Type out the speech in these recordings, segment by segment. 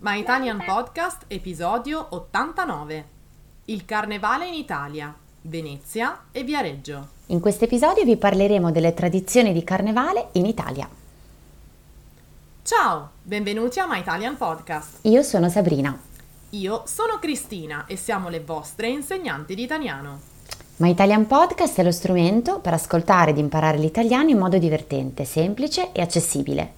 My Italian Podcast, episodio 89. Il carnevale in Italia, Venezia e Viareggio. In questo episodio vi parleremo delle tradizioni di carnevale in Italia. Ciao, benvenuti a My Italian Podcast. Io sono Sabrina. Io sono Cristina e siamo le vostre insegnanti di italiano. My Italian Podcast è lo strumento per ascoltare ed imparare l'italiano in modo divertente, semplice e accessibile.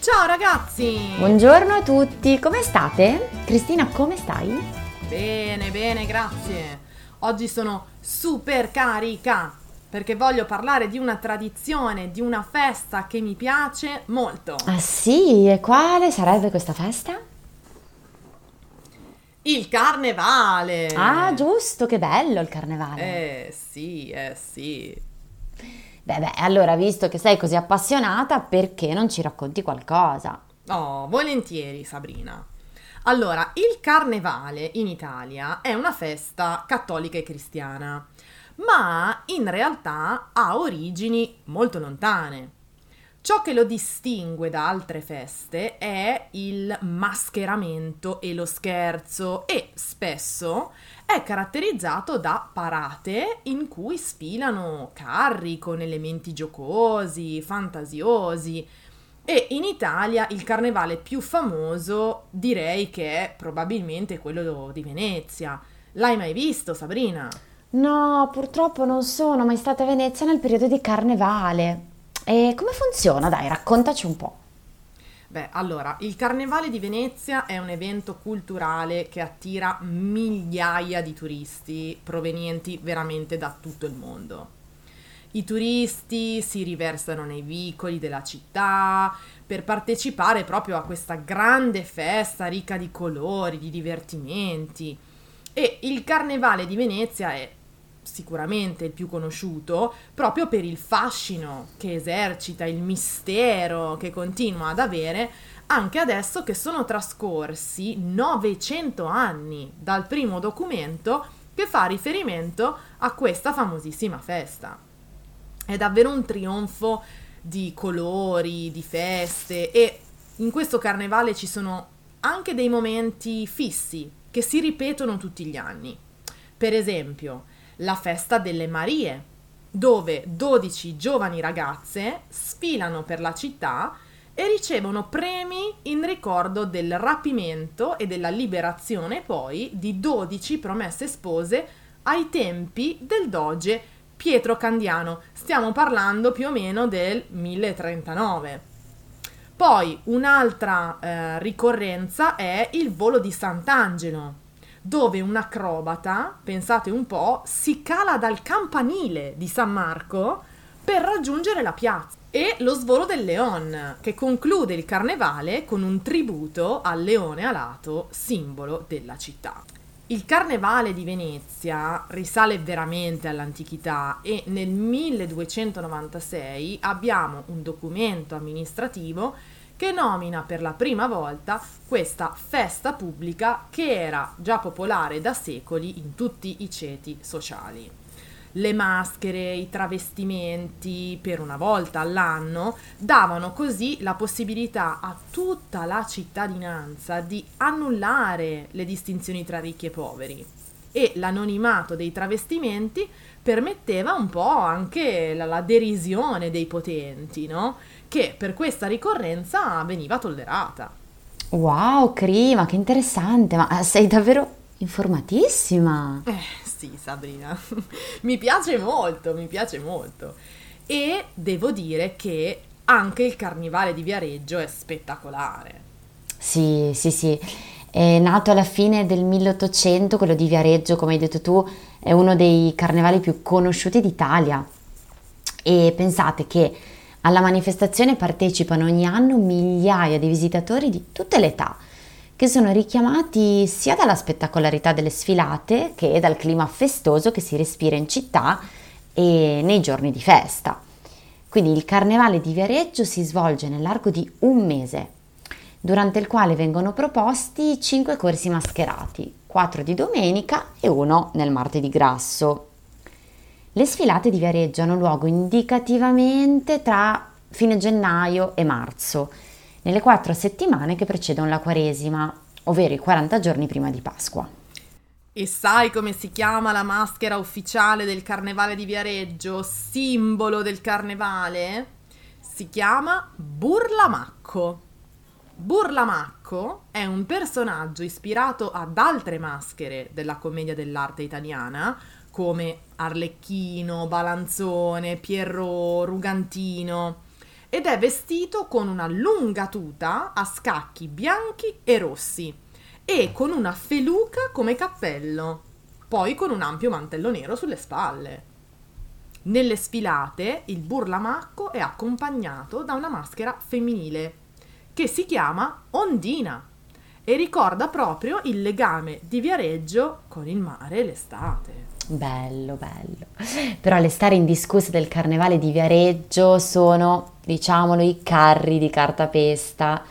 Ciao ragazzi! Buongiorno a tutti, come state? Cristina, come stai? Bene, bene, grazie. Oggi sono super carica perché voglio parlare di una tradizione, di una festa che mi piace molto. Ah sì, e quale sarebbe questa festa? Il carnevale! Ah, giusto, che bello il carnevale. Eh sì, eh sì. Beh, beh, allora, visto che sei così appassionata, perché non ci racconti qualcosa? Oh, volentieri, Sabrina. Allora, il carnevale in Italia è una festa cattolica e cristiana, ma in realtà ha origini molto lontane. Ciò che lo distingue da altre feste è il mascheramento e lo scherzo e spesso è caratterizzato da parate in cui sfilano carri con elementi giocosi, fantasiosi e in Italia il carnevale più famoso direi che è probabilmente quello di Venezia. L'hai mai visto, Sabrina? No, purtroppo non sono mai stata a Venezia nel periodo di carnevale. E come funziona? Dai, raccontaci un po'. Beh, allora, il Carnevale di Venezia è un evento culturale che attira migliaia di turisti provenienti veramente da tutto il mondo. I turisti si riversano nei vicoli della città per partecipare proprio a questa grande festa ricca di colori, di divertimenti. E il Carnevale di Venezia è sicuramente il più conosciuto, proprio per il fascino che esercita, il mistero che continua ad avere, anche adesso che sono trascorsi 900 anni dal primo documento che fa riferimento a questa famosissima festa. È davvero un trionfo di colori, di feste e in questo carnevale ci sono anche dei momenti fissi che si ripetono tutti gli anni. Per esempio, la festa delle Marie, dove 12 giovani ragazze sfilano per la città e ricevono premi in ricordo del rapimento e della liberazione poi di 12 promesse spose ai tempi del doge Pietro Candiano. Stiamo parlando più o meno del 1039. Poi un'altra eh, ricorrenza è il volo di Sant'Angelo, dove un acrobata, pensate un po', si cala dal campanile di San Marco per raggiungere la piazza. E lo svolo del leon, che conclude il carnevale con un tributo al leone alato, simbolo della città. Il carnevale di Venezia risale veramente all'antichità e nel 1296 abbiamo un documento amministrativo che nomina per la prima volta questa festa pubblica che era già popolare da secoli in tutti i ceti sociali. Le maschere, i travestimenti per una volta all'anno davano così la possibilità a tutta la cittadinanza di annullare le distinzioni tra ricchi e poveri e l'anonimato dei travestimenti permetteva un po' anche la, la derisione dei potenti, no? Che per questa ricorrenza veniva tollerata. Wow, Crima, che interessante, ma sei davvero informatissima. Eh sì, Sabrina, mi piace molto, mi piace molto. E devo dire che anche il carnevale di Viareggio è spettacolare. Sì, sì, sì. È nato alla fine del 1800, quello di Viareggio, come hai detto tu, è uno dei carnevali più conosciuti d'Italia. E pensate che alla manifestazione partecipano ogni anno migliaia di visitatori di tutte le età che sono richiamati sia dalla spettacolarità delle sfilate che dal clima festoso che si respira in città e nei giorni di festa. Quindi il Carnevale di Viareggio si svolge nell'arco di un mese, durante il quale vengono proposti 5 corsi mascherati, 4 di domenica e uno nel martedì grasso. Le sfilate di Viareggio hanno luogo indicativamente tra fine gennaio e marzo nelle quattro settimane che precedono la Quaresima, ovvero i 40 giorni prima di Pasqua. E sai come si chiama la maschera ufficiale del Carnevale di Viareggio, simbolo del Carnevale? Si chiama Burlamacco. Burlamacco è un personaggio ispirato ad altre maschere della commedia dell'arte italiana, come Arlecchino, Balanzone, Pierrot, Rugantino ed è vestito con una lunga tuta a scacchi bianchi e rossi e con una feluca come cappello, poi con un ampio mantello nero sulle spalle. Nelle sfilate il burlamacco è accompagnato da una maschera femminile che si chiama Ondina e ricorda proprio il legame di Viareggio con il mare e l'estate. Bello, bello. Però le star indiscusse del carnevale di Viareggio sono, diciamolo, i carri di cartapesta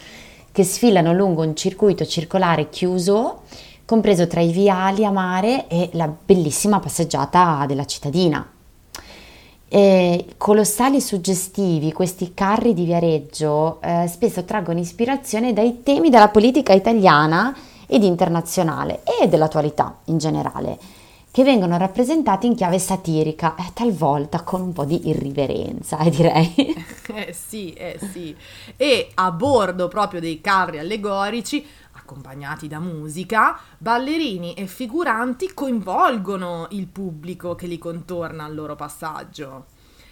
che sfilano lungo un circuito circolare chiuso, compreso tra i viali a mare e la bellissima passeggiata della cittadina. E colossali suggestivi, questi carri di Viareggio eh, spesso traggono ispirazione dai temi della politica italiana ed internazionale e dell'attualità in generale che vengono rappresentati in chiave satirica, eh, talvolta con un po' di irriverenza, eh, direi. Eh sì, eh sì. E a bordo proprio dei carri allegorici, accompagnati da musica, ballerini e figuranti coinvolgono il pubblico che li contorna al loro passaggio.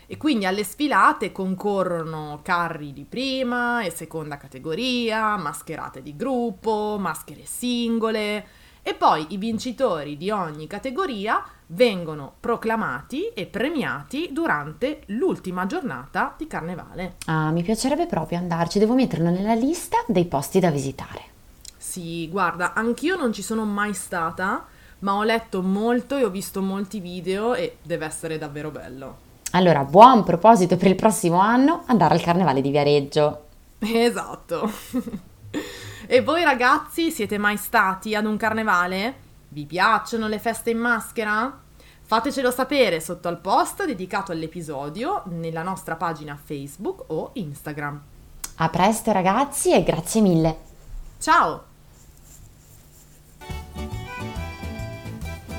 E quindi alle sfilate concorrono carri di prima e seconda categoria, mascherate di gruppo, maschere singole e poi i vincitori di ogni categoria vengono proclamati e premiati durante l'ultima giornata di carnevale. Ah, mi piacerebbe proprio andarci, devo metterlo nella lista dei posti da visitare. Sì, guarda, anch'io non ci sono mai stata, ma ho letto molto e ho visto molti video e deve essere davvero bello. Allora, buon proposito per il prossimo anno, andare al carnevale di Viareggio. Esatto. E voi ragazzi siete mai stati ad un carnevale? Vi piacciono le feste in maschera? Fatecelo sapere sotto al post dedicato all'episodio nella nostra pagina Facebook o Instagram. A presto ragazzi e grazie mille. Ciao!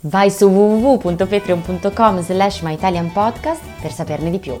Vai su www.patreon.com slash myitalianpodcast per saperne di più.